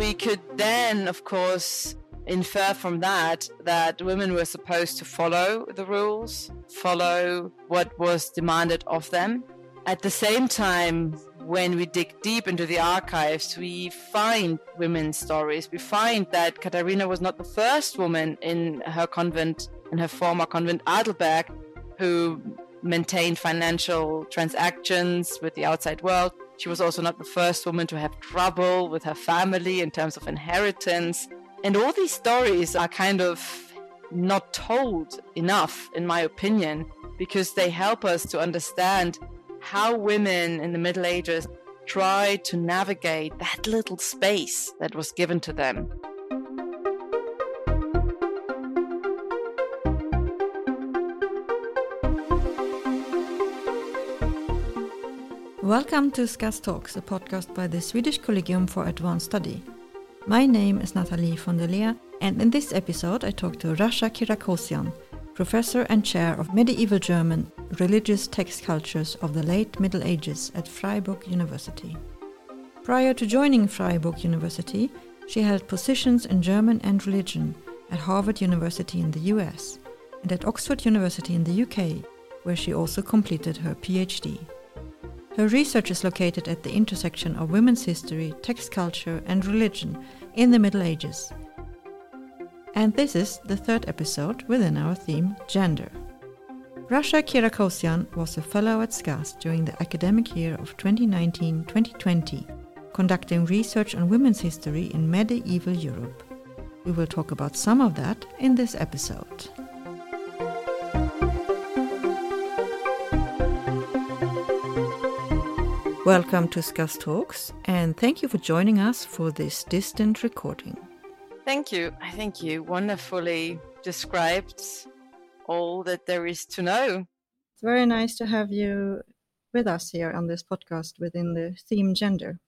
we could then, of course, infer from that that women were supposed to follow the rules, follow what was demanded of them. At the same time, when we dig deep into the archives, we find women's stories. We find that Katharina was not the first woman in her convent, in her former convent Adelberg, who maintained financial transactions with the outside world. She was also not the first woman to have trouble with her family in terms of inheritance. And all these stories are kind of not told enough, in my opinion, because they help us to understand how women in the Middle Ages tried to navigate that little space that was given to them. Welcome to SCAS Talks, a podcast by the Swedish Collegium for Advanced Study. My name is Nathalie von der Leer, and in this episode I talk to Racha Kirakosian, professor and chair of medieval German religious text cultures of the late Middle Ages at Freiburg University. Prior to joining Freiburg University, she held positions in German and religion at Harvard University in the US and at Oxford University in the UK, where she also completed her PhD. Her research is located at the intersection of women's history, text culture, and religion in the Middle Ages. And this is the third episode within our theme Gender. Racha Kirakosian was a fellow at SCAS during the academic year of 2019 2020, conducting research on women's history in medieval Europe. We will talk about some of that in this episode. Welcome to SCAS Talks, and thank you for joining us for this distant recording. Thank you. I think you wonderfully described all that there is to know. It's very nice to have you with us here on this podcast within the theme gender.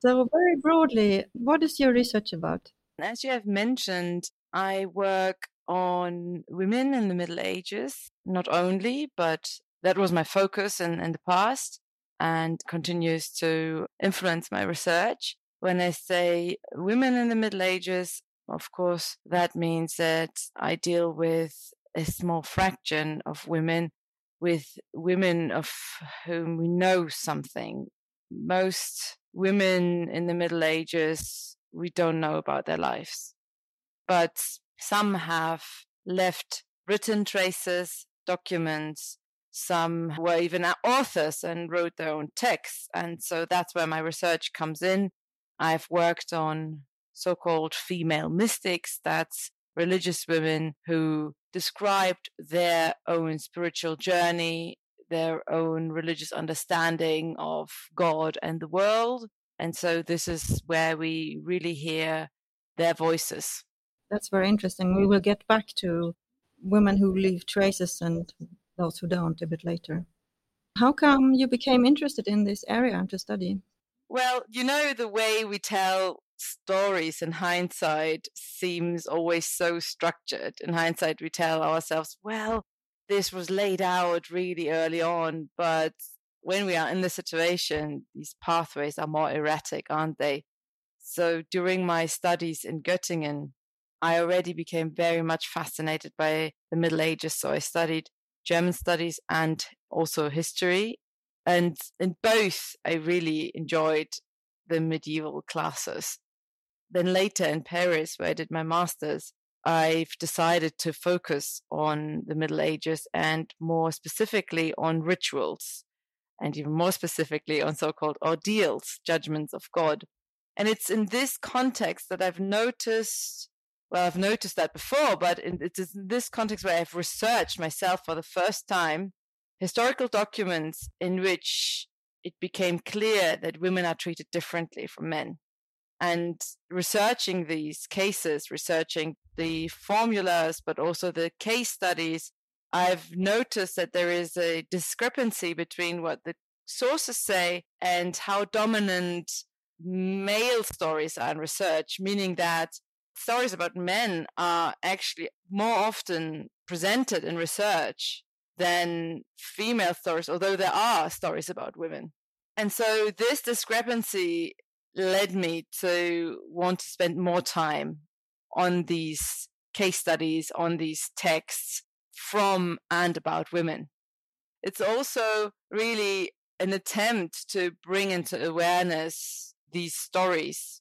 So, very broadly, what is your research about? As you have mentioned, I work on women in the Middle Ages, not only, but that was my focus in, in the past and continues to influence my research. When I say women in the Middle Ages, of course, that means that I deal with a small fraction of women, with women of whom we know something. Most women in the Middle Ages, we don't know about their lives, but some have left written traces, documents, some were even authors and wrote their own texts. And so that's where my research comes in. I've worked on so called female mystics, that's religious women who described their own spiritual journey, their own religious understanding of God and the world. And so this is where we really hear their voices. That's very interesting. We will get back to women who leave traces and those who don't a bit later. How come you became interested in this area to study? Well, you know, the way we tell stories in hindsight seems always so structured. In hindsight, we tell ourselves, well, this was laid out really early on, but when we are in the situation, these pathways are more erratic, aren't they? So during my studies in Göttingen, I already became very much fascinated by the Middle Ages. So I studied German studies and also history. And in both, I really enjoyed the medieval classes. Then later in Paris, where I did my master's, I've decided to focus on the Middle Ages and more specifically on rituals and even more specifically on so called ordeals, judgments of God. And it's in this context that I've noticed well, I've noticed that before, but in, it's in this context where I've researched myself for the first time historical documents in which it became clear that women are treated differently from men. And researching these cases, researching the formulas, but also the case studies, I've noticed that there is a discrepancy between what the sources say and how dominant male stories are in research, meaning that stories about men are actually more often presented in research than female stories, although there are stories about women. And so this discrepancy led me to want to spend more time on these case studies, on these texts from and about women. It's also really an attempt to bring into awareness these stories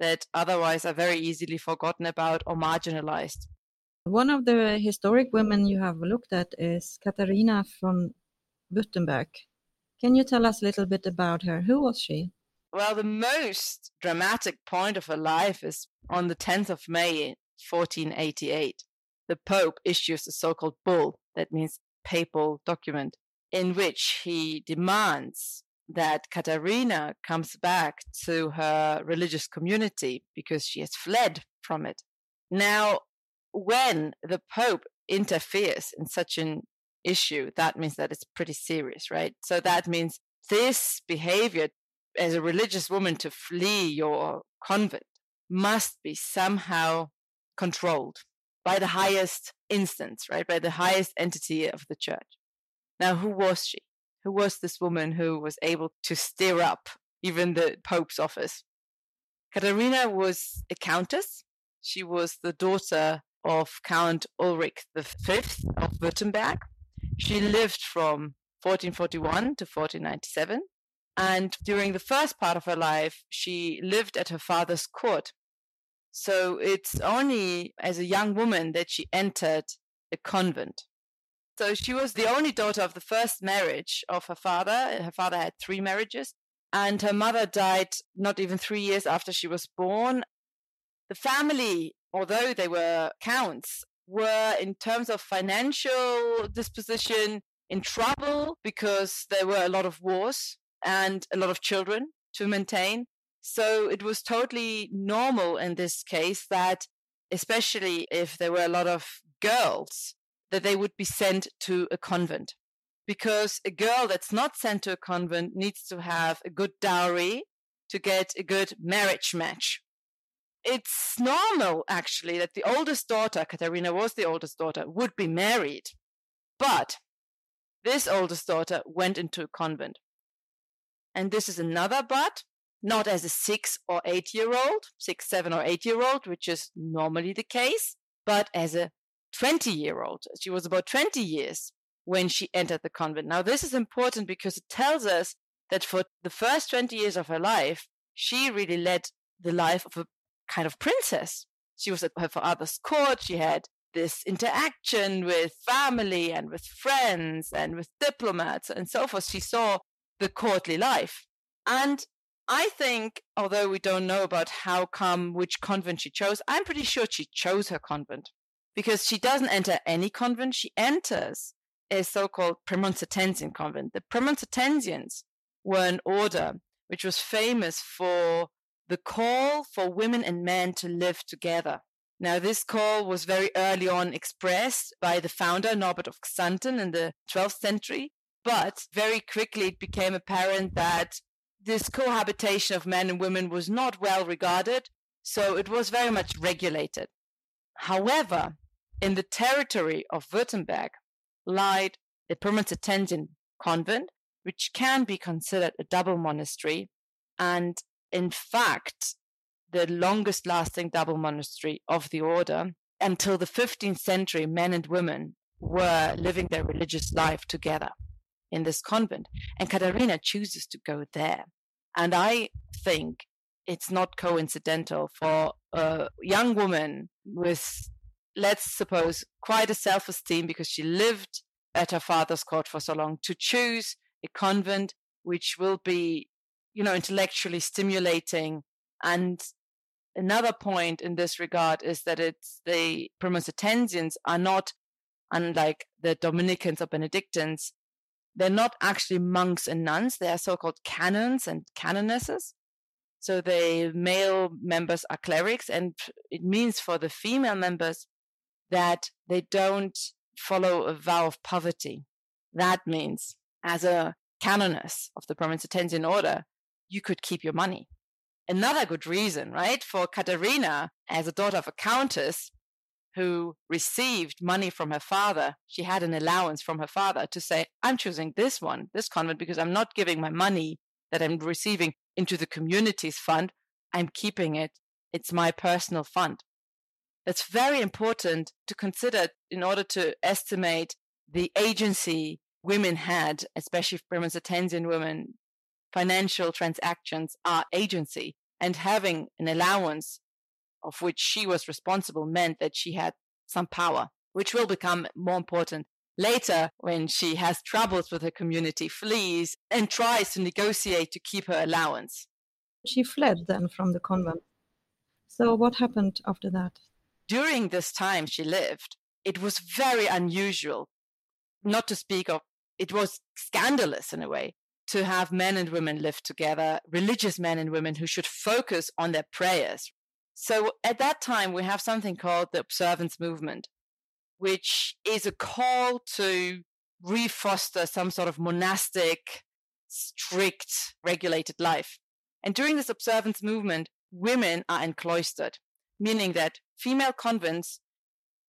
that otherwise are very easily forgotten about or marginalized. One of the historic women you have looked at is Katharina von Württemberg. Can you tell us a little bit about her? Who was she? Well, the most dramatic point of her life is on the 10th of May, 1488. The Pope issues a so called bull, that means papal document, in which he demands that Katharina comes back to her religious community because she has fled from it. Now, when the Pope interferes in such an issue, that means that it's pretty serious, right? So that means this behavior as a religious woman to flee your convent must be somehow controlled by the highest instance, right? By the highest entity of the church. Now, who was she? Who was this woman who was able to stir up even the Pope's office? Katharina was a countess. She was the daughter of Count Ulrich V of Württemberg. She lived from 1441 to 1497. And during the first part of her life, she lived at her father's court. So it's only as a young woman that she entered a convent. So she was the only daughter of the first marriage of her father. Her father had three marriages, and her mother died not even three years after she was born. The family, although they were counts, were in terms of financial disposition in trouble because there were a lot of wars and a lot of children to maintain. So it was totally normal in this case that, especially if there were a lot of girls, that they would be sent to a convent. Because a girl that's not sent to a convent needs to have a good dowry to get a good marriage match. It's normal, actually, that the oldest daughter, Katharina was the oldest daughter, would be married. But this oldest daughter went into a convent. And this is another but, not as a six or eight year old, six, seven, or eight year old, which is normally the case, but as a 20 year old. She was about 20 years when she entered the convent. Now, this is important because it tells us that for the first 20 years of her life, she really led the life of a kind of princess. She was at her father's court. She had this interaction with family and with friends and with diplomats and so forth. She saw the courtly life. And I think, although we don't know about how come which convent she chose, I'm pretty sure she chose her convent because she doesn't enter any convent. She enters a so-called Premonstratensian convent. The Premonstratensians were an order which was famous for the call for women and men to live together. Now, this call was very early on expressed by the founder, Norbert of Xanten, in the 12th century, but very quickly it became apparent that this cohabitation of men and women was not well regarded, so it was very much regulated. However, in the territory of Württemberg lied the Premonstratensian convent, which can be considered a double monastery, and in fact, the longest lasting double monastery of the order. Until the 15th century, men and women were living their religious life together in this convent. And Katharina chooses to go there. And I think it's not coincidental for a young woman with, let's suppose, quite a self esteem because she lived at her father's court for so long to choose a convent which will be, you know, intellectually stimulating. And another point in this regard is that it's the Premonstratensians are not unlike the Dominicans or Benedictines, they're not actually monks and nuns. They are so-called canons and canonesses. So the male members are clerics, and it means for the female members that they don't follow a vow of poverty. That means, as a canoness of the Premonstratensian order, you could keep your money. Another good reason, right, for Katharina, as a daughter of a countess, who received money from her father, she had an allowance from her father to say, I'm choosing this one, this convent, because I'm not giving my money that I'm receiving into the communities fund. I'm keeping it. It's my personal fund. It's very important to consider in order to estimate the agency women had, especially Premonstratensian women. Financial transactions are agency, and having an allowance of which she was responsible meant that she had some power, which will become more important later when she has troubles with her community, flees, and tries to negotiate to keep her allowance. She fled then from the convent. So, what happened after that? During this time she lived, it was very unusual, not to speak of, it was scandalous in a way, to have men and women live together, religious men and women who should focus on their prayers. So, at that time, we have something called the observance movement which is a call to refoster some sort of monastic, strict, regulated life. And during this observance movement, women are encloistered, meaning that female convents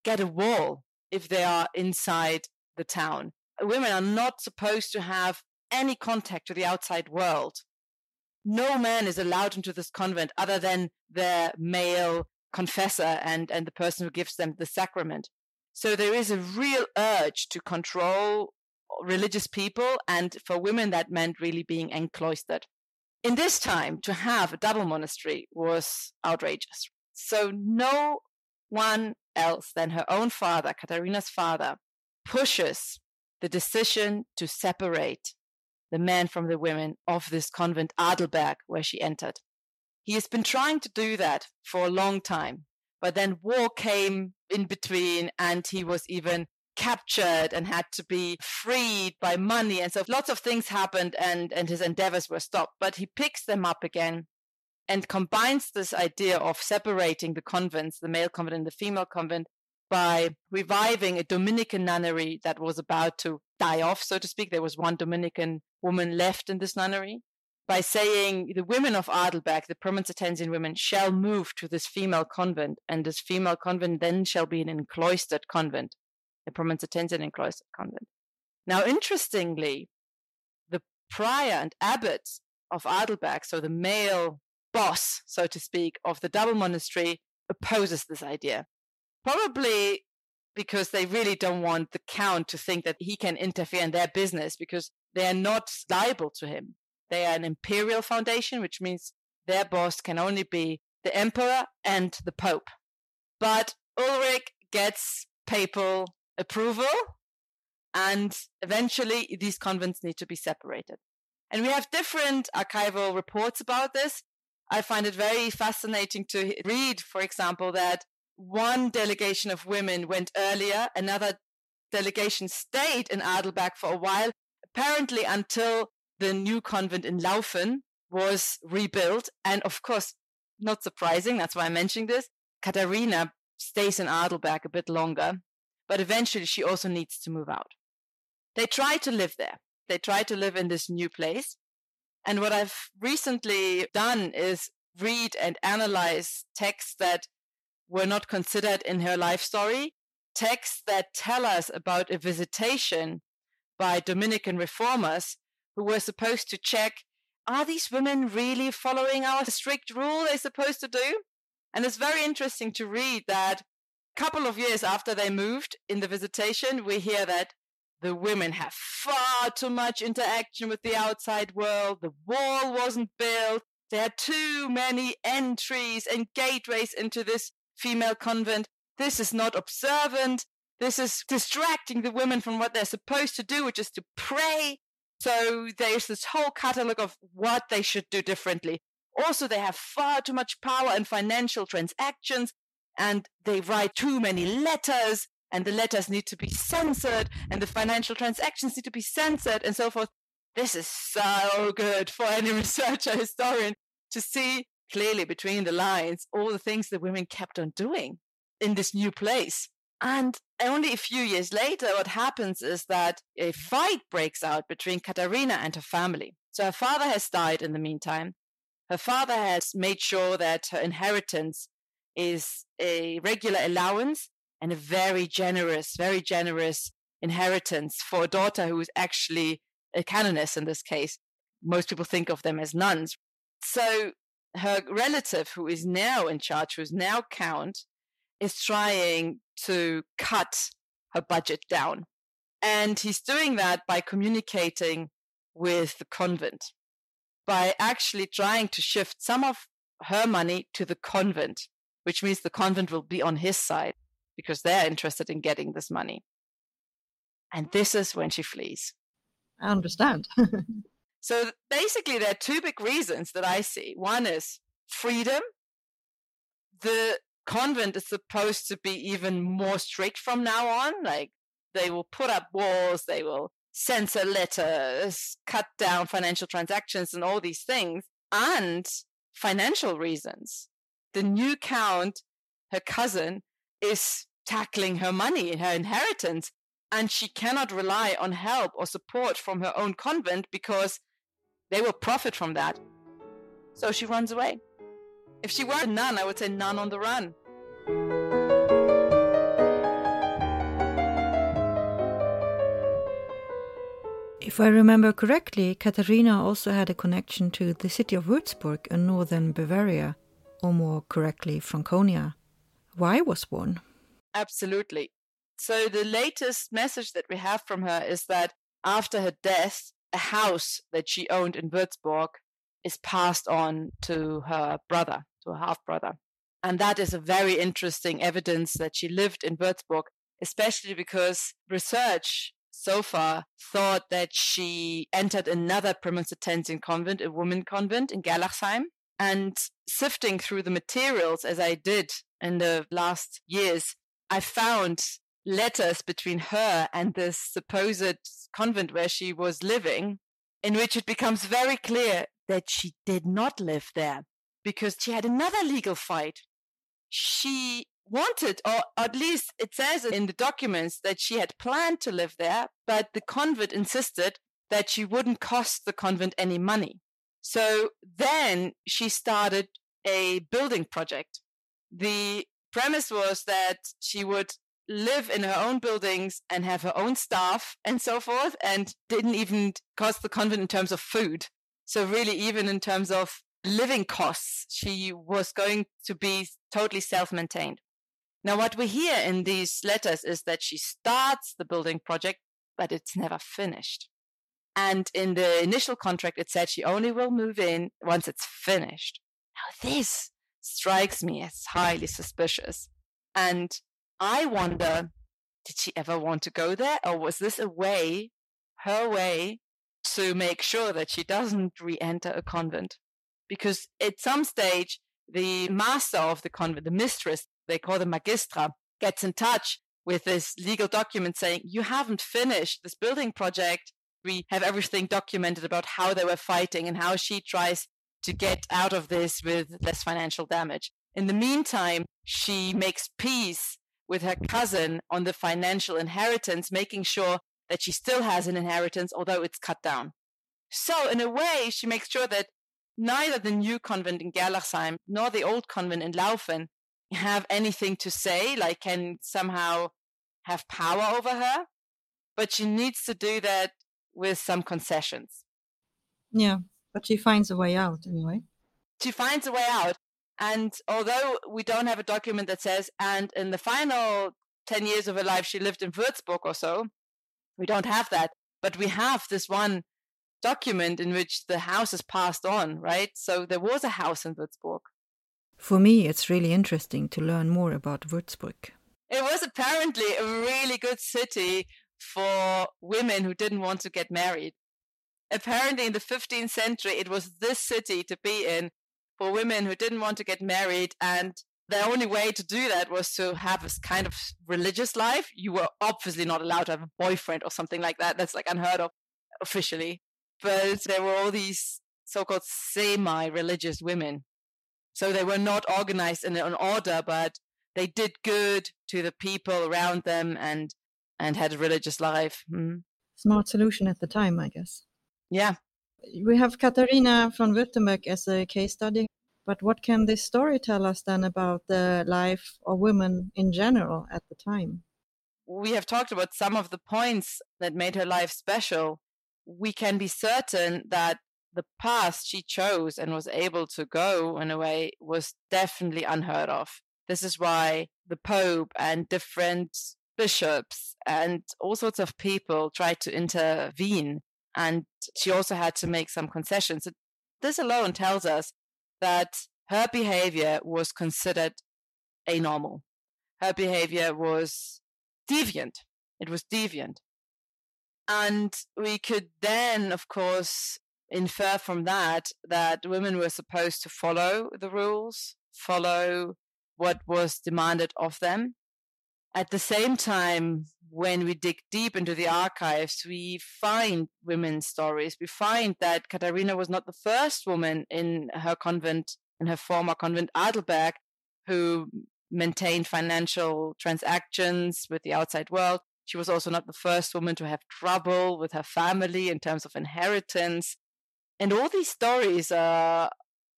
get a wall if they are inside the town. Women are not supposed to have any contact to the outside world. No man is allowed into this convent other than their male confessor and, and the person who gives them the sacrament. So there is a real urge to control religious people, and for women, that meant really being encloistered. In this time, to have a double monastery was outrageous. So no one else than her own father, Katharina's father, pushes the decision to separate the men from the women of this convent Adelberg where she entered. He has been trying to do that for a long time. But then war came in between, and he was even captured and had to be freed by money. And so lots of things happened, and, and his endeavors were stopped. But he picks them up again and combines this idea of separating the convents, the male convent and the female convent, by reviving a Dominican nunnery that was about to die off, so to speak. There was one Dominican woman left in this nunnery by saying the women of Adelberg, the Premonstratensian women, shall move to this female convent, and this female convent then shall be an encloistered convent, a Premonstratensian encloistered convent. Now, interestingly, the prior and abbot of Adelberg, so the male boss, so to speak, of the double monastery, opposes this idea. Probably because they really don't want the count to think that he can interfere in their business because they are not liable to him. They are an imperial foundation, which means their boss can only be the emperor and the pope. But Ulrich gets papal approval, and eventually these convents need to be separated. And we have different archival reports about this. I find it very fascinating to read, for example, that one delegation of women went earlier, another delegation stayed in Adelberg for a while, apparently until the new convent in Laufen was rebuilt. And of course, not surprising, that's why I'm mentioning this. Katharina stays in Adelberg a bit longer, but eventually she also needs to move out. They try to live there. They try to live in this new place. And what I've recently done is read and analyze texts that were not considered in her life story, texts that tell us about a visitation by Dominican reformers who were supposed to check are these women really following our strict rule they're supposed to do? And it's very interesting to read that a couple of years after they moved in the visitation, we hear that the women have far too much interaction with the outside world. The wall wasn't built. There are too many entries and gateways into this female convent. This is not observant. This is distracting the women from what they're supposed to do, which is to pray. So there's this whole catalog of what they should do differently. Also, they have far too much power in financial transactions and they write too many letters and the letters need to be censored and the financial transactions need to be censored and so forth. This is so good for any researcher, historian to see clearly between the lines all the things that women kept on doing in this new place. And only a few years later, what happens is that a fight breaks out between Katharina and her family. So her father has died in the meantime. Her father has made sure that her inheritance is a regular allowance and a very generous, very generous inheritance for a daughter who is actually a canoness in this case. Most people think of them as nuns. So her relative, who is now in charge, who is now count, is trying to cut her budget down. And he's doing that by communicating with the convent, by actually trying to shift some of her money to the convent, which means the convent will be on his side because they're interested in getting this money. And this is when she flees. I understand. so basically, there are two big reasons that I see. One is freedom. The convent is supposed to be even more strict from now on. Like they will put up walls, they will censor letters, cut down financial transactions, and all these things. And financial reasons. The new count, her cousin, is tackling her money, her inheritance, and she cannot rely on help or support from her own convent because they will profit from that. So she runs away. If she were a nun, I would say nun on the run. If I remember correctly, Katharina also had a connection to the city of Würzburg in northern Bavaria, or more correctly, Franconia. Why was born? Absolutely. So, the latest message that we have from her is that after her death, a house that she owned in Würzburg is passed on to her brother, to her half brother. And that is a very interesting evidence that she lived in Würzburg, especially because research so far thought that she entered another Premonstratensian convent, a woman convent in Gerlachsheim. And sifting through the materials as I did in the last years, I found letters between her and this supposed convent where she was living, in which it becomes very clear that she did not live there because she had another legal fight. She wanted, or at least it says in the documents that she had planned to live there, but the convent insisted that she wouldn't cost the convent any money. So then she started a building project. The premise was that she would live in her own buildings and have her own staff and so forth, and didn't even cost the convent in terms of food. So, really, even in terms of living costs, she was going to be totally self maintained. Now, what we hear in these letters is that she starts the building project, but it's never finished. And in the initial contract, it said she only will move in once it's finished. Now, this strikes me as highly suspicious. And I wonder did she ever want to go there? Or was this a way, her way, to make sure that she doesn't re enter a convent? Because at some stage, the master of the convent, the mistress, they call the magistra, gets in touch with this legal document saying, You haven't finished this building project. We have everything documented about how they were fighting and how she tries to get out of this with less financial damage. In the meantime, she makes peace with her cousin on the financial inheritance, making sure that she still has an inheritance, although it's cut down. So, in a way, she makes sure that neither the new convent in Gerlachsheim nor the old convent in Laufen have anything to say, like can somehow have power over her. But she needs to do that with some concessions. Yeah, but she finds a way out anyway. She finds a way out. And although we don't have a document that says, and in the final 10 years of her life, she lived in Würzburg or so, we don't have that. But we have this one document in which the house is passed on, right? So there was a house in Würzburg. For me, it's really interesting to learn more about Würzburg. It was apparently a really good city for women who didn't want to get married. Apparently, in the 15th century, it was this city to be in for women who didn't want to get married. And the only way to do that was to have this kind of religious life. You were obviously not allowed to have a boyfriend or something like that. That's like unheard of officially. But there were all these so called semi religious women so they were not organized in an order, but they did good to the people around them and and had a religious life. Mm. Smart solution at the time, I guess. Yeah. We have Katharina von Württemberg as a case study, but what can this story tell us then about the life of women in general at the time? We have talked about some of the points that made her life special. We can be certain that the path she chose and was able to go in a way was definitely unheard of. This is why the Pope and different bishops and all sorts of people tried to intervene. And she also had to make some concessions. This alone tells us that her behavior was considered anormal. Her behavior was deviant. It was deviant. And we could then, of course, infer from that that women were supposed to follow the rules, follow what was demanded of them. At the same time, when we dig deep into the archives, we find women's stories. We find that Katharina was not the first woman in her convent, in her former convent Adelberg, who maintained financial transactions with the outside world. She was also not the first woman to have trouble with her family in terms of inheritance. And all these stories are,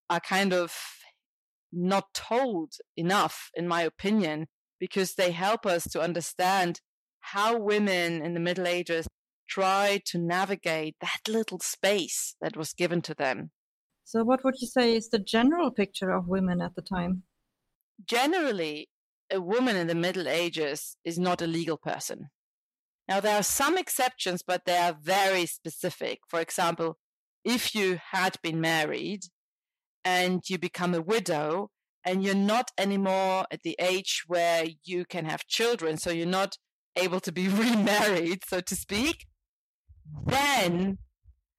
are kind of not told enough, in my opinion, because they help us to understand how women in the Middle Ages tried to navigate that little space that was given to them. So, what would you say is the general picture of women at the time? Generally, a woman in the Middle Ages is not a legal person. Now, there are some exceptions, but they are very specific. For example, if you had been married and you become a widow and you're not anymore at the age where you can have children, so you're not able to be remarried, so to speak, then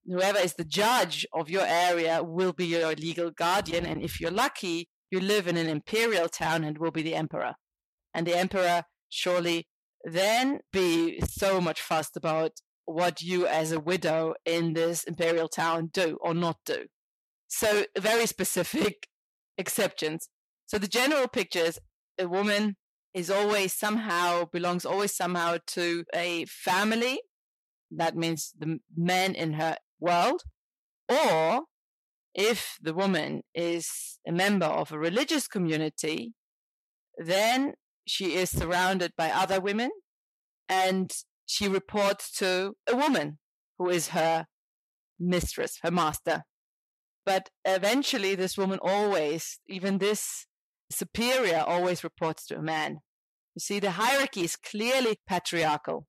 whoever is the judge of your area will be your legal guardian. And if you're lucky, you live in an imperial town and will be the emperor. And the emperor surely then be so much fussed about what you as a widow in this imperial town do or not do. So very specific exceptions. So the general picture is a woman is always somehow belongs always somehow to a family. That means the men in her world. Or if the woman is a member of a religious community, then she is surrounded by other women and she reports to a woman who is her mistress, her master. But eventually, this woman always, even this superior, always reports to a man. You see, the hierarchy is clearly patriarchal.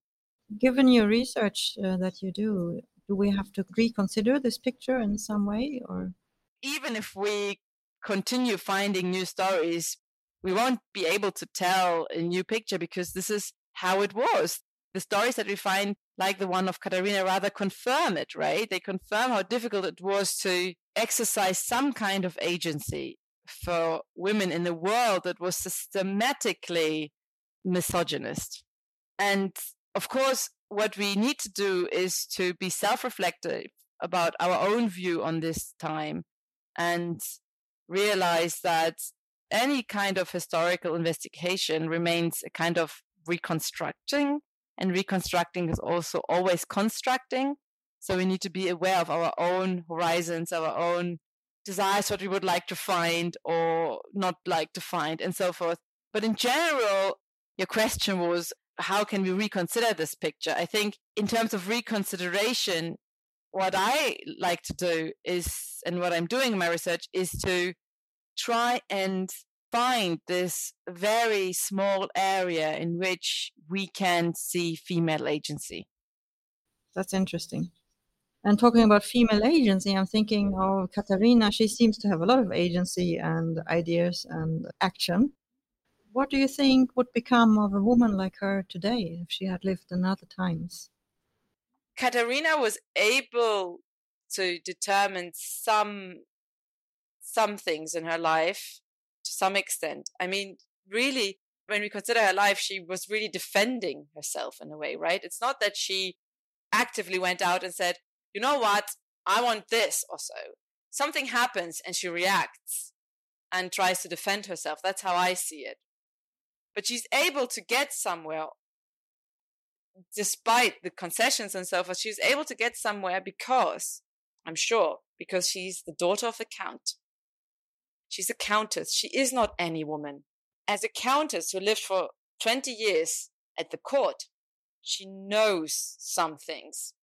Given your research uh, that you do, do we have to reconsider this picture in some way, or even if we continue finding new stories, we won't be able to tell a new picture because this is how it was the stories that we find, like the one of Katharina, rather confirm it, right? They confirm how difficult it was to exercise some kind of agency for women in a world that was systematically misogynist. And of course, what we need to do is to be self reflective about our own view on this time and realize that any kind of historical investigation remains a kind of reconstructing and reconstructing is also always constructing. So we need to be aware of our own horizons, our own desires, what we would like to find or not like to find, and so forth. But in general, your question was how can we reconsider this picture? I think in terms of reconsideration, what I like to do is, and what I'm doing in my research is to try and find this very small area in which we can see female agency. That's interesting. And talking about female agency, I'm thinking of Katharina. She seems to have a lot of agency and ideas and action. What do you think would become of a woman like her today if she had lived in other times? Katharina was able to determine some some things in her life to some extent. I mean, really, when we consider her life, she was really defending herself in a way, right? It's not that she actively went out and said, you know what, I want this also. Something happens and she reacts and tries to defend herself. That's how I see it. But she's able to get somewhere despite the concessions and so forth. She's able to get somewhere because, I'm sure, because she's the daughter of a count. She's a countess. She is not any woman. As a countess who lived for 20 years at the court, she knows some things.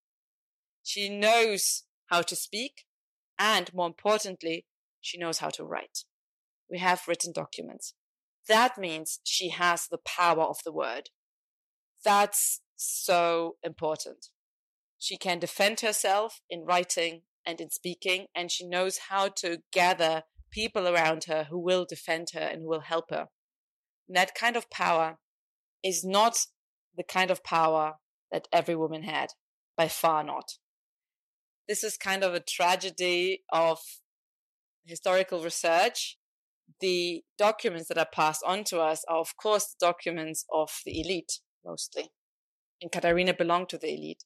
She knows how to speak. And more importantly, she knows how to write. We have written documents. That means she has the power of the word. That's so important. She can defend herself in writing and in speaking, and she knows how to gather people around her who will defend her and who will help her. And that kind of power is not the kind of power that every woman had, by far not. This is kind of a tragedy of historical research. The documents that are passed on to us are, of course, the documents of the elite, mostly. And Katarina belonged to the elite.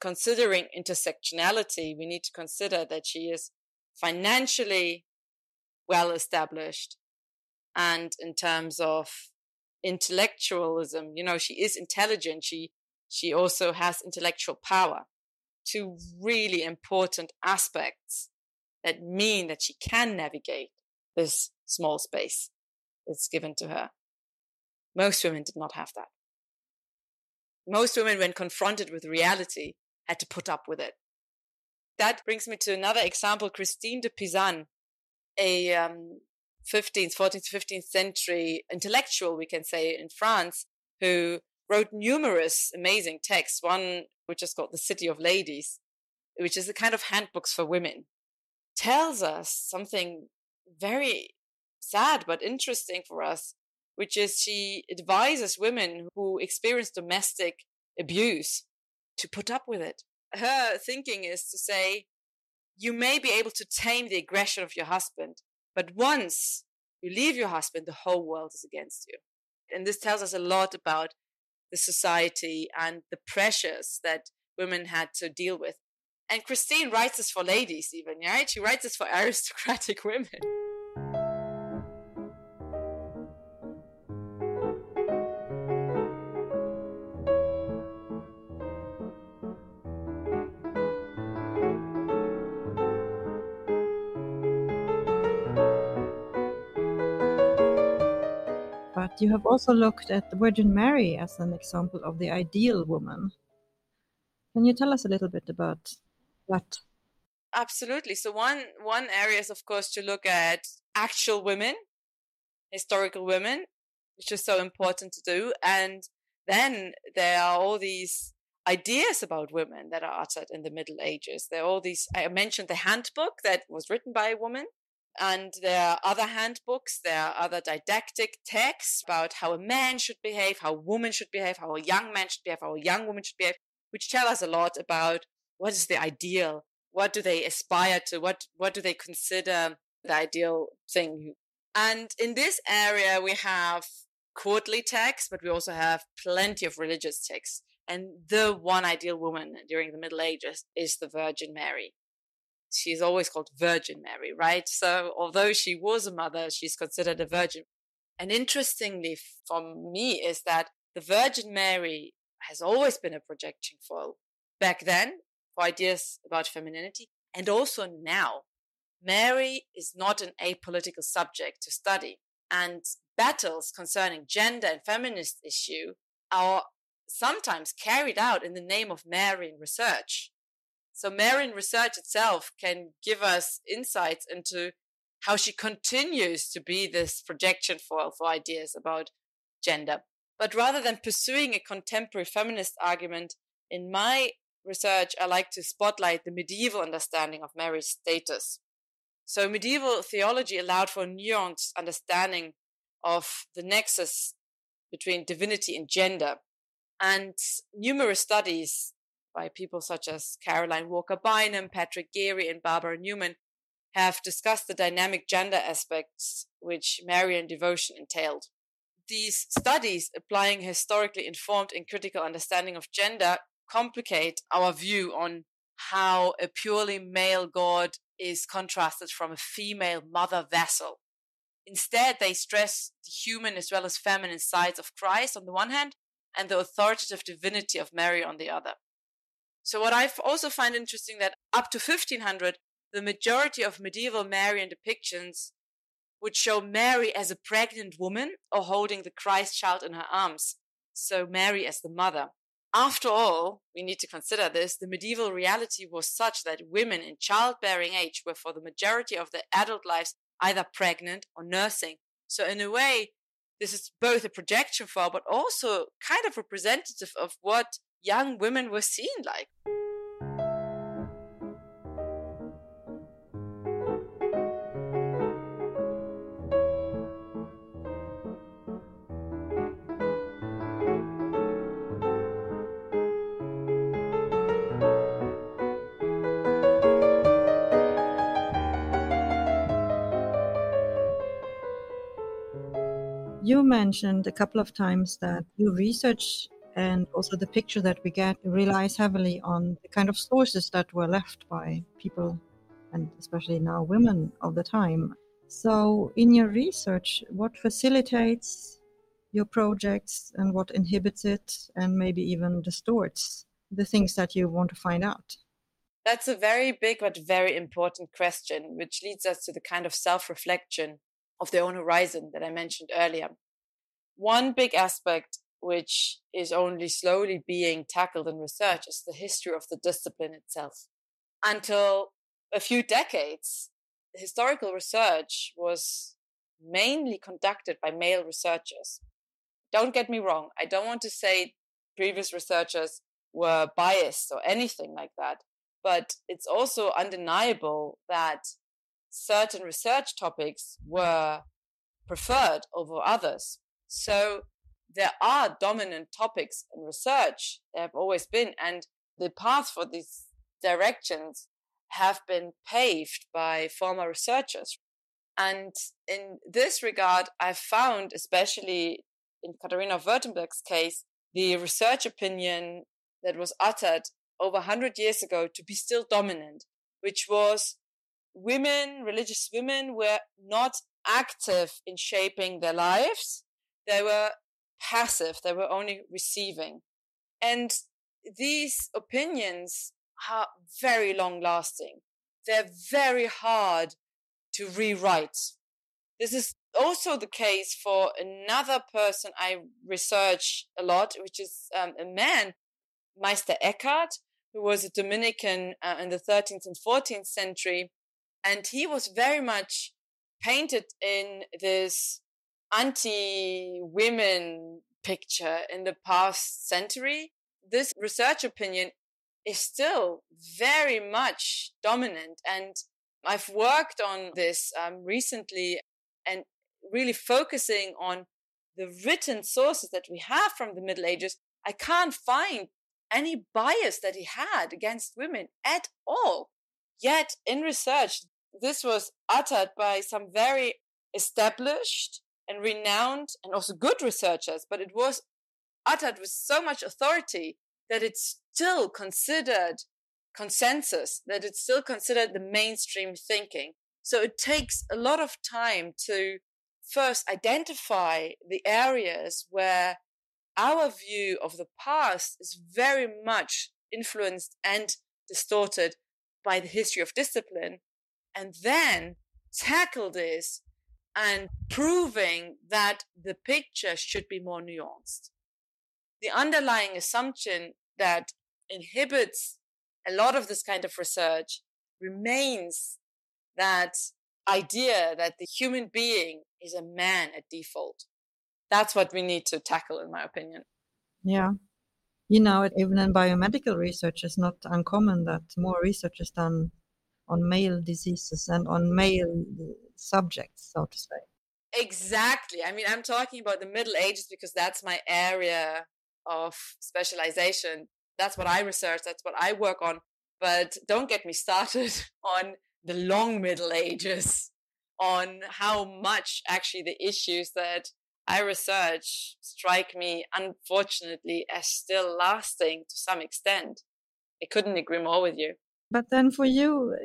Considering intersectionality, we need to consider that she is financially well established and in terms of intellectualism you know she is intelligent she she also has intellectual power two really important aspects that mean that she can navigate this small space that's given to her. Most women did not have that. Most women when confronted with reality had to put up with it. That brings me to another example. Christine de pizan a um, 15th, 14th, 15th century intellectual, we can say, in France, who wrote numerous amazing texts. One which is called The City of Ladies, which is a kind of handbooks for women, tells us something very sad but interesting for us, which is she advises women who experience domestic abuse to put up with it. Her thinking is to say, you may be able to tame the aggression of your husband, but once you leave your husband, the whole world is against you. And this tells us a lot about the society and the pressures that women had to deal with. And Christine writes this for ladies, even, right? She writes this for aristocratic women. You have also looked at the Virgin Mary as an example of the ideal woman. Can you tell us a little bit about that? Absolutely. So one one area is of course to look at actual women, historical women, which is so important to do. And then there are all these ideas about women that are uttered in the Middle Ages. There are all these I mentioned the handbook that was written by a woman and there are other handbooks, there are other didactic texts about how a man should behave, how a woman should behave, how a young man should behave, how a young woman should behave, which tell us a lot about what is the ideal, what do they aspire to, what what do they consider the ideal thing. And in this area we have courtly texts, but we also have plenty of religious texts. And the one ideal woman during the Middle Ages is the Virgin Mary she's always called Virgin Mary, right? So although she was a mother, she's considered a virgin. And interestingly for me is that the Virgin Mary has always been a projection foil back then for ideas about femininity and also now. Mary is not an apolitical subject to study and battles concerning gender and feminist issue are sometimes carried out in the name of Marian research. So Marian research itself can give us insights into how she continues to be this projection foil for ideas about gender. But rather than pursuing a contemporary feminist argument, in my research, I like to spotlight the medieval understanding of Mary's status. So medieval theology allowed for a nuanced understanding of the nexus between divinity and gender. And numerous studies by people such as Caroline Walker Bynum, Patrick Geary, and Barbara Newman have discussed the dynamic gender aspects which Marian devotion entailed. These studies, applying historically informed and critical understanding of gender, complicate our view on how a purely male god is contrasted from a female mother vessel. Instead, they stress the human as well as feminine sides of Christ on the one hand and the authoritative divinity of Mary on the other. So what I also find interesting that up to 1500, the majority of medieval Marian depictions would show Mary as a pregnant woman or holding the Christ child in her arms. So Mary as the mother. after all, we need to consider this the medieval reality was such that women in childbearing age were, for the majority of their adult lives, either pregnant or nursing. So, in a way, this is both a projection for, but also kind of representative of what young women were seen like. You mentioned a couple of times that you research and also the picture that we get relies heavily on the kind of sources that were left by people and especially now women of the time. So, in your research, what facilitates your projects and what inhibits it and maybe even distorts the things that you want to find out? That's a very big but very important question, which leads us to the kind of self reflection of their own horizon that I mentioned earlier. One big aspect which is only slowly being tackled in research is the history of the discipline itself. Until a few decades, historical research was mainly conducted by male researchers. Don't get me wrong, I don't want to say previous researchers were biased or anything like that, but it's also undeniable that certain research topics were preferred over others. So there are dominant topics in research. There have always been, and the path for these directions have been paved by former researchers. And in this regard, I've found, especially in Katharina Württemberg's case, the research opinion that was uttered over 100 years ago to be still dominant, which was women, religious women, were not active in shaping their lives. They were passive. They were only receiving. And these opinions are very long lasting. They're very hard to rewrite. This is also the case for another person I research a lot, which is um, a man, Meister Eckhart, who was a Dominican uh, in the 13th and 14th century and he was very much painted in this anti-women picture in the past century. This research opinion is still very much dominant. And I've worked on this um, recently and really focusing on the written sources that we have from the Middle Ages. I can't find any bias that he had against women at all. Yet in research, this was uttered by some very established and renowned and also good researchers, but it was uttered with so much authority that it's still considered consensus, that it's still considered the mainstream thinking. So it takes a lot of time to first identify the areas where our view of the past is very much influenced and distorted by the history of discipline and then tackle this and proving that the picture should be more nuanced. The underlying assumption that inhibits a lot of this kind of research remains that idea that the human being is a man at default. That's what we need to tackle, in my opinion. Yeah. You know, even in biomedical research, it's not uncommon that more research is done on male diseases and on male subjects, so to say. Exactly. I mean, I'm talking about the Middle Ages because that's my area of specialization. That's what I research, that's what I work on. But don't get me started on the long Middle Ages, on how much actually the issues that I research strike me, unfortunately, as still lasting to some extent. I couldn't agree more with you. But then for you,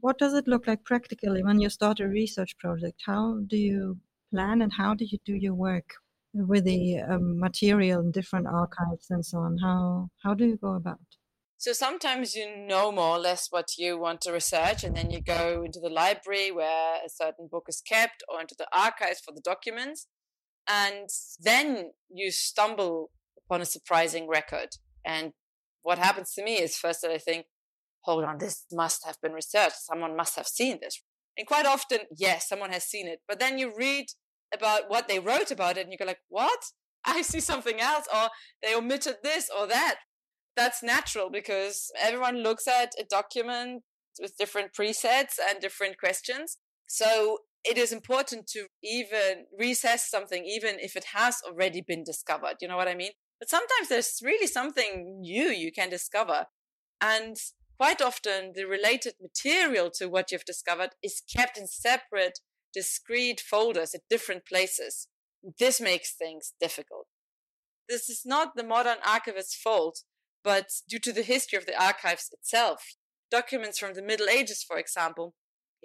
what does it look like practically when you start a research project? How do you plan and how do you do your work with the um, material and different archives and so on? How how do you go about? So sometimes you know more or less what you want to research, and then you go into the library where a certain book is kept, or into the archives for the documents, and then you stumble upon a surprising record. And what happens to me is first that I think, hold on, this must have been researched. Someone must have seen this. And quite often, yes, someone has seen it. But then you read about what they wrote about it and you go like, what? I see something else, or they omitted this or that. That's natural because everyone looks at a document with different presets and different questions. So it is important to even recess something, even if it has already been discovered. You know what I mean? But sometimes there's really something new you can discover. And quite often the related material to what you've discovered is kept in separate, discrete folders at different places. This makes things difficult. This is not the modern archivist's fault, but due to the history of the archives itself. Documents from the Middle Ages, for example,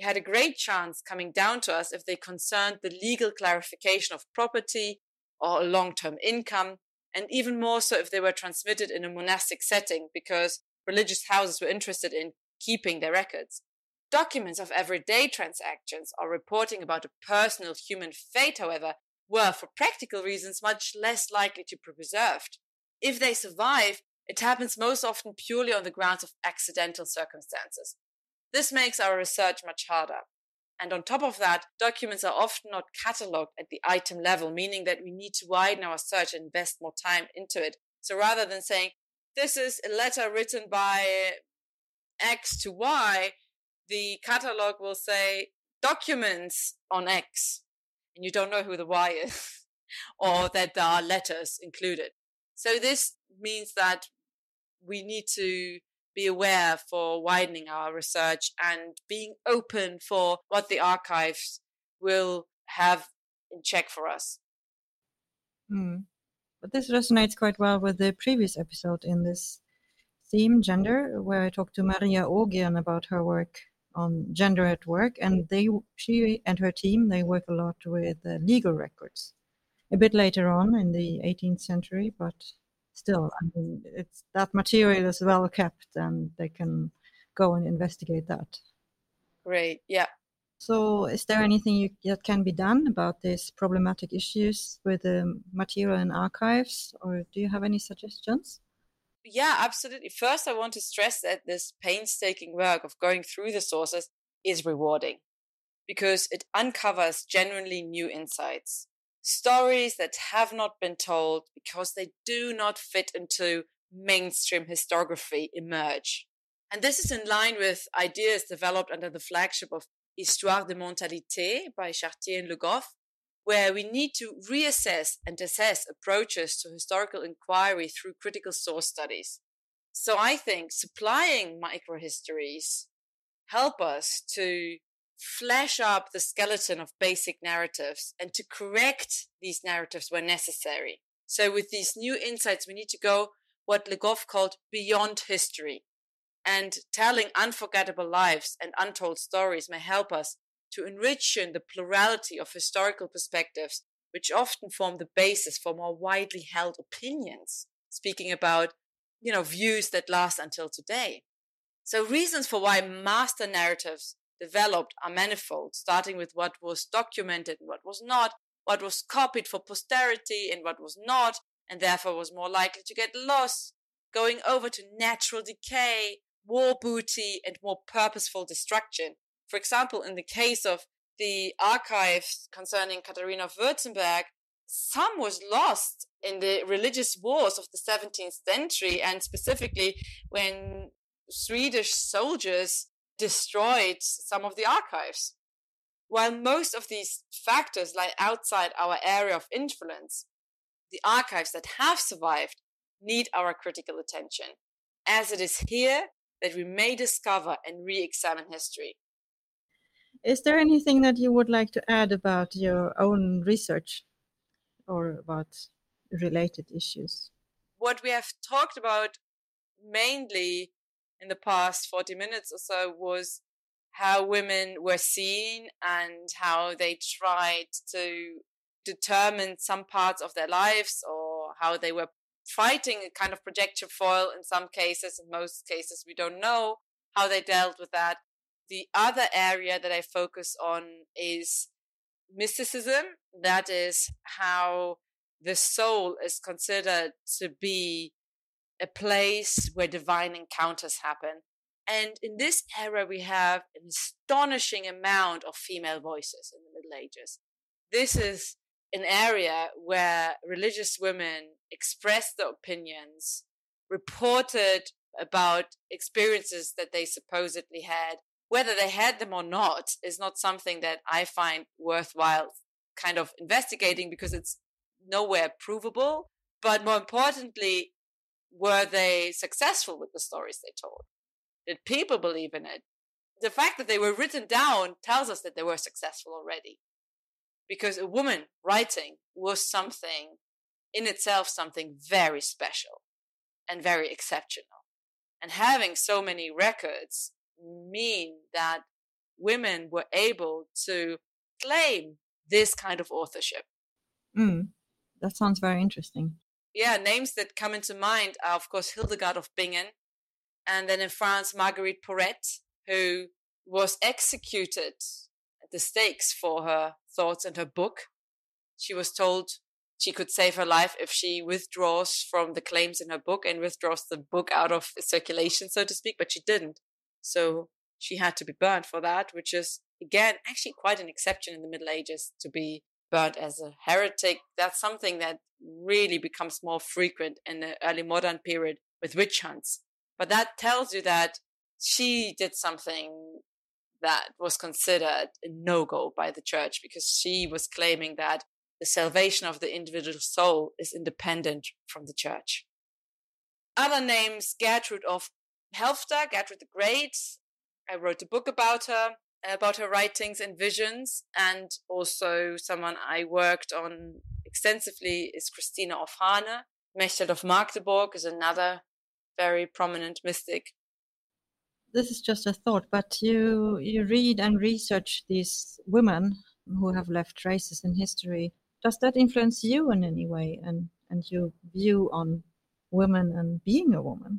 had a great chance coming down to us if they concerned the legal clarification of property or long term income, and even more so if they were transmitted in a monastic setting because religious houses were interested in keeping their records. Documents of everyday transactions or reporting about a personal human fate, however, were, for practical reasons, much less likely to be preserved. If they survive, it happens most often purely on the grounds of accidental circumstances. This makes our research much harder. And on top of that, documents are often not catalogued at the item level, meaning that we need to widen our search and invest more time into it. So rather than saying, this is a letter written by X to Y, the catalog will say documents on X, and you don't know who the Y is, or that there are letters included. So this means that we need to be aware for widening our research and being open for what the archives will have in check for us. Mm. But this resonates quite well with the previous episode in this theme, gender, where I talked to Maria Ågren about her work on gender at work, and they, she and her team, they work a lot with uh, legal records. A bit later on in the 18th century, but still, I mean, it's that material is well kept, and they can go and investigate that. Great. Yeah. So, is there anything you, that can be done about these problematic issues with the material and archives, or do you have any suggestions? Yeah, absolutely. First, I want to stress that this painstaking work of going through the sources is rewarding because it uncovers genuinely new insights stories that have not been told because they do not fit into mainstream historiography emerge. And this is in line with ideas developed under the flagship of Histoire de Mentalité by Chartier and Le Goff, where we need to reassess and assess approaches to historical inquiry through critical source studies. So I think supplying microhistories help us to flesh up the skeleton of basic narratives and to correct these narratives where necessary. So with these new insights, we need to go what Le Goff called beyond history. And telling unforgettable lives and untold stories may help us to enrich in the plurality of historical perspectives, which often form the basis for more widely held opinions, speaking about, you know, views that last until today. So reasons for why master narratives developed are manifold, starting with what was documented and what was not, what was copied for posterity and what was not, and therefore was more likely to get lost, going over to natural decay, war booty, and more purposeful destruction. For example, in the case of the archives concerning Katharina of Württemberg, some was lost in the religious wars of the 17th century, and specifically when Swedish soldiers destroyed some of the archives. While most of these factors lie outside our area of influence, the archives that have survived need our critical attention, as it is here that we may discover and re examine history. Is there anything that you would like to add about your own research or about related issues? What we have talked about mainly in the past 40 minutes or so was how women were seen and how they tried to determine some parts of their lives or how they were fighting a kind of projection foil in some cases. In most cases, we don't know how they dealt with that. The other area that I focus on is mysticism. That is how the soul is considered to be a place where divine encounters happen. And in this era, we have an astonishing amount of female voices in the Middle Ages. This is an area where religious women expressed their opinions, reported about experiences that they supposedly had. Whether they had them or not is not something that I find worthwhile kind of investigating because it's nowhere provable. But more importantly, were they successful with the stories they told? Did people believe in it? The fact that they were written down tells us that they were successful already. Because a woman writing was something in itself, something very special and very exceptional. And having so many records mean that women were able to claim this kind of authorship. Mm, that sounds very interesting. Yeah, names that come into mind are, of course, Hildegard of Bingen, and then in France, Marguerite Porete, who was executed at the stakes for her thoughts and her book. She was told she could save her life if she withdraws from the claims in her book and withdraws the book out of circulation, so to speak, but she didn't. So she had to be burned for that, which is, again, actually quite an exception in the Middle Ages to be burned as a heretic. That's something that really becomes more frequent in the early modern period with witch hunts. But that tells you that she did something that was considered a no go by the church because she was claiming that the salvation of the individual soul is independent from the church. Other names Gertrude of Helfta, Gertrude the Great. I wrote a book about her, about her writings and visions, and also someone I worked on extensively is Christina of Hane. Mechthild of Magdeburg is another very prominent mystic. This is just a thought, but you you read and research these women who have left traces in history. Does that influence you in any way and, and your view on women and being a woman?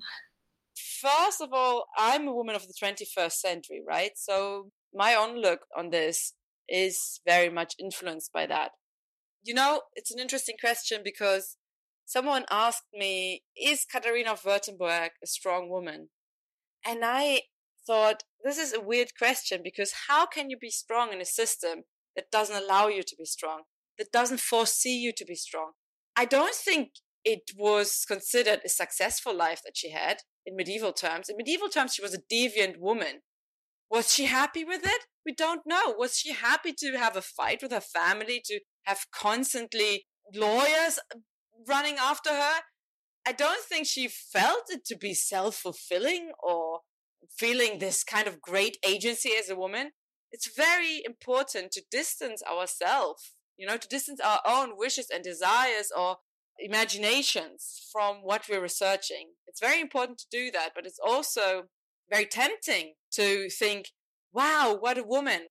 First of all, I'm a woman of the 21st century, right? So my own look on this is very much influenced by that. You know, it's an interesting question because someone asked me, Is Katharina of Württemberg a strong woman? And I thought, This is a weird question because how can you be strong in a system that doesn't allow you to be strong, that doesn't foresee you to be strong? I don't think it was considered a successful life that she had in medieval terms. In medieval terms, she was a deviant woman. Was she happy with it? We don't know. Was she happy to have a fight with her family, to have constantly lawyers running after her. I don't think she felt it to be self fulfilling or feeling this kind of great agency as a woman. It's very important to distance ourselves, you know, to distance our own wishes and desires or imaginations from what we're researching. It's very important to do that, but it's also very tempting to think, wow, what a woman.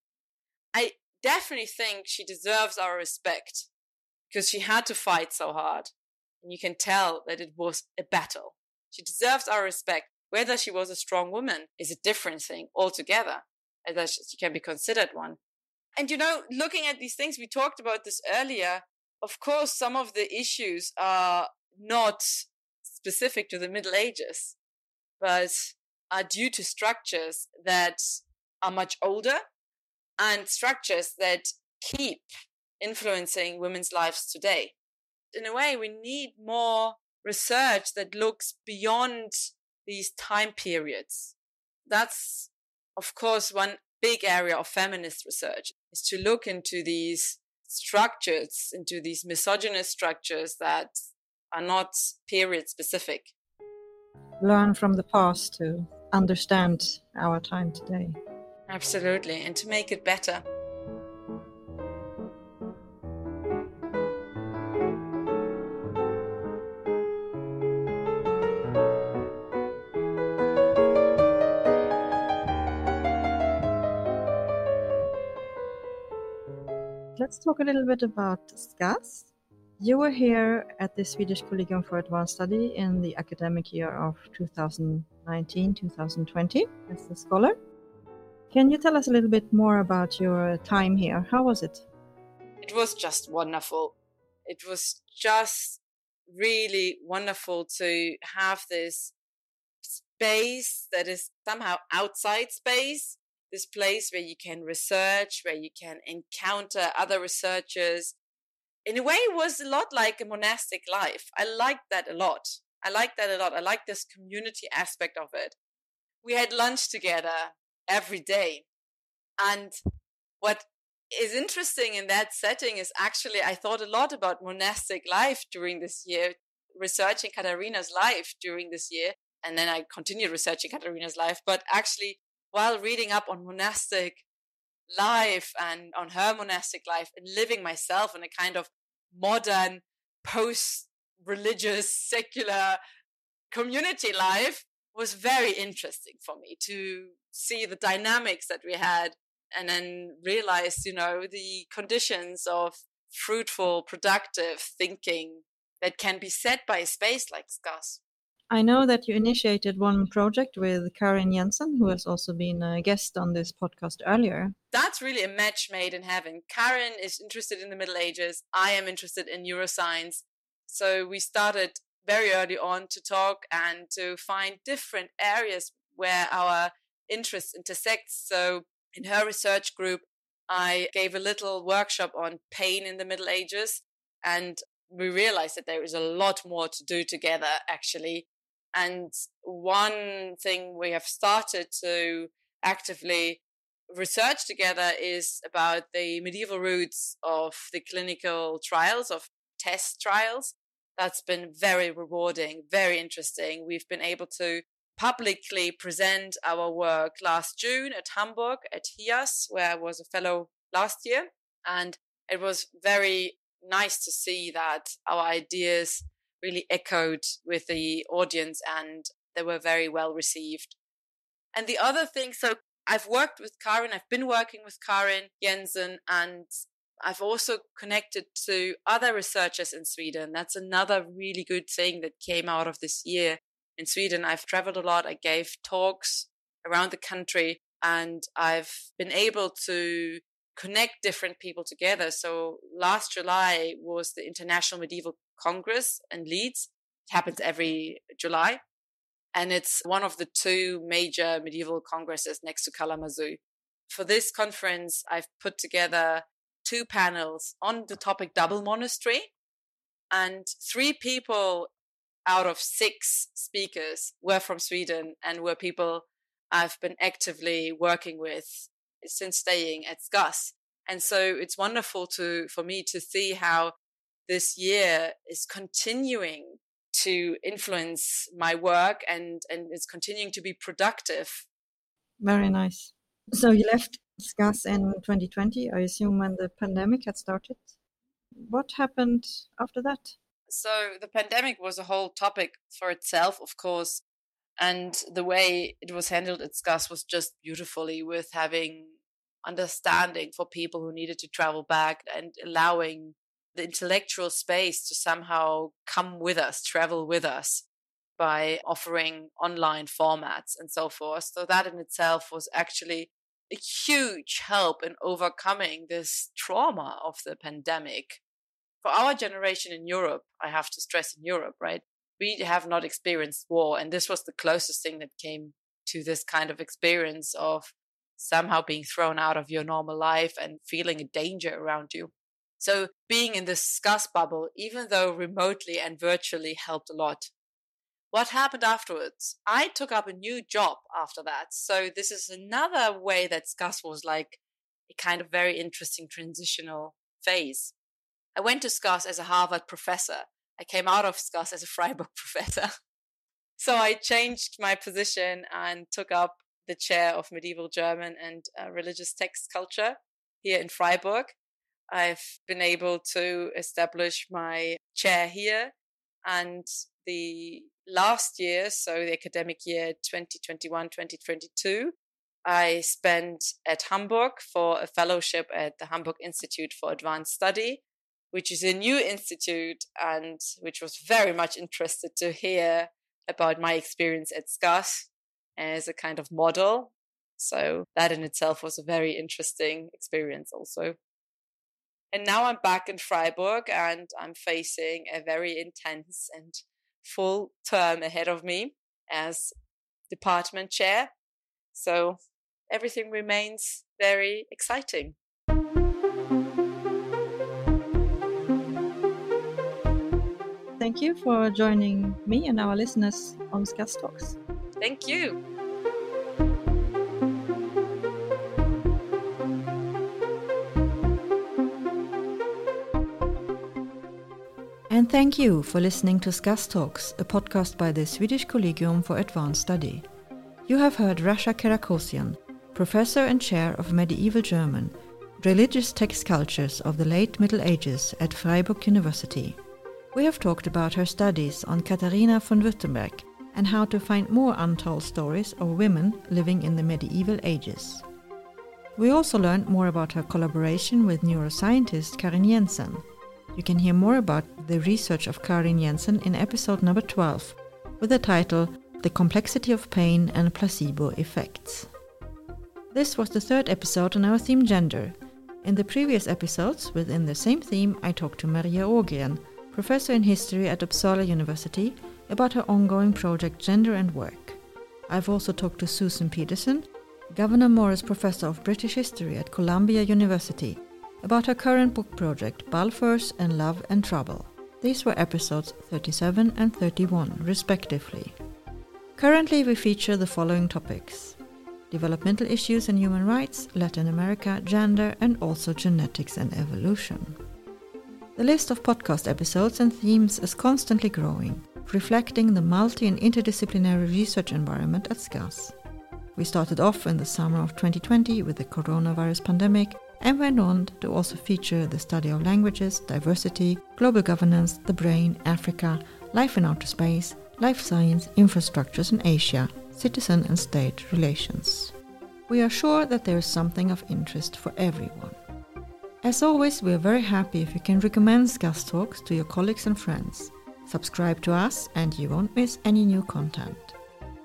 I definitely think she deserves our respect because she had to fight so hard. And you can tell that it was a battle. She deserves our respect. Whether she was a strong woman is a different thing altogether, as that she can be considered one. And you know, looking at these things, we talked about this earlier. Of course, some of the issues are not specific to the Middle Ages, but are due to structures that are much older and structures that keep influencing women's lives today. In a way, we need more research that looks beyond these time periods. That's, of course, one big area of feminist research is to look into these structures, into these misogynist structures that are not period specific. Learn from the past to understand our time today. Absolutely, and to make it better. Let's talk a little bit about SCAS. You were here at the Swedish Collegium for Advanced Study in the academic year of 2019 2020 as a scholar. Can you tell us a little bit more about your time here? How was it? It was just wonderful. It was just really wonderful to have this space that is somehow outside space, this place where you can research, where you can encounter other researchers. In a way, it was a lot like a monastic life. I liked that a lot. I liked that a lot. I liked this community aspect of it. We had lunch together every day. And what is interesting in that setting is actually I thought a lot about monastic life during this year, researching Katarina's life during this year. And then I continued researching Katarina's life. But actually, while reading up on monastic life and on her monastic life and living myself in a kind of modern post religious, secular community life was very interesting for me to see the dynamics that we had and then realize, you know, the conditions of fruitful, productive thinking that can be set by a space like SCAS. I know that you initiated one project with Karin Jensen, who has also been a guest on this podcast earlier. That's really a match made in heaven. Karin is interested in the Middle Ages. I am interested in neuroscience. So we started very early on to talk and to find different areas where our interests intersect. So in her research group, I gave a little workshop on pain in the Middle Ages and we realized that there is a lot more to do together actually. And one thing we have started to actively research together is about the medieval roots of the clinical trials of test trials. That's been very rewarding, very interesting. We've been able to publicly present our work last June at Hamburg at HIAS, where I was a fellow last year. And it was very nice to see that our ideas really echoed with the audience and they were very well received. And the other thing, so I've worked with Karin, I've been working with Karin Jensen, and I've also connected to other researchers in Sweden. That's another really good thing that came out of this year. In Sweden, I've traveled a lot. I gave talks around the country and I've been able to connect different people together. So last July was the International Medieval Congress in Leeds. It happens every July. And it's one of the two major medieval congresses next to Kalamazoo. For this conference, I've put together two panels on the topic double monastery. And three people out of six speakers were from Sweden and were people I've been actively working with since staying at SCAS. And so it's wonderful to, for me to see how this year is continuing to influence my work and, and it's continuing to be productive. Very nice. So you left SCAS in 2020, I assume, when the pandemic had started. What happened after that? So the pandemic was a whole topic for itself, of course. And the way it was handled at SCAS was just beautifully with having understanding for people who needed to travel back and allowing the intellectual space to somehow come with us, travel with us by offering online formats and so forth. So that in itself was actually a huge help in overcoming this trauma of the pandemic. For our generation in Europe, I have to stress in Europe, right? We have not experienced war. And this was the closest thing that came to this kind of experience of somehow being thrown out of your normal life and feeling a danger around you. So being in this SCAS bubble, even though remotely and virtually helped a lot. What happened afterwards? I took up a new job after that. So this is another way that SCAS was like a kind of very interesting transitional phase. I went to SCAS as a Harvard professor. I came out of SCAS as a Freiburg professor. so I changed my position and took up the chair of medieval German and uh, religious text culture here in Freiburg. I've been able to establish my chair here and the last year, so the academic year 2021 2022, I spent at Hamburg for a fellowship at the Hamburg Institute for Advanced Study, which is a new institute and which was very much interested to hear about my experience at SCAS as a kind of model. So that in itself was a very interesting experience also. And now I'm back in Freiburg and I'm facing a very intense and full term ahead of me as department chair. So everything remains very exciting. Thank you for joining me and our listeners on SCAS Talks. Thank you. And thank you for listening to SCAS Talks, a podcast by the Swedish Collegium for Advanced Study. You have heard Racha Kirakosian, professor and chair of medieval German, religious text cultures of the late Middle Ages at Freiburg University. We have talked about her studies on Katharina von Württemberg and how to find more untold stories of women living in the medieval ages. We also learned more about her collaboration with neuroscientist Karin Jensen. You can hear more about the research of Karin Jensen in episode number 12 with the title The Complexity of Pain and Placebo Effects. This was the third episode on our theme gender. In the previous episodes, within the same theme, I talked to Maria Ågren, professor in history at Uppsala University, about her ongoing project Gender and Work. I've also talked to Susan Pedersen, Gouverneur Morris Professor of British History at Columbia University, about her current book project Balfours and Love and Trouble. These were episodes 37 and 31, respectively. Currently, we feature the following topics developmental issues and human rights, Latin America, gender, and also genetics and evolution. The list of podcast episodes and themes is constantly growing, reflecting the multi and interdisciplinary research environment at SCAS. We started off in the summer of 2020 with the coronavirus pandemic and went on to also feature the study of languages, diversity, global governance, the brain, Africa, life in outer space, life science, infrastructures in Asia, citizen and state relations. We are sure that there is something of interest for everyone. As always, we are very happy if you can recommend SCAS Talks to your colleagues and friends. Subscribe to us and you won't miss any new content.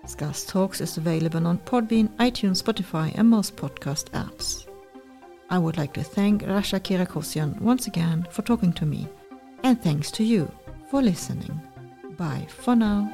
SCAS Talks is available on Podbean, iTunes, Spotify, and most podcast apps. I would like to thank Racha Kirakosian once again for talking to me, and thanks to you for listening. Bye for now.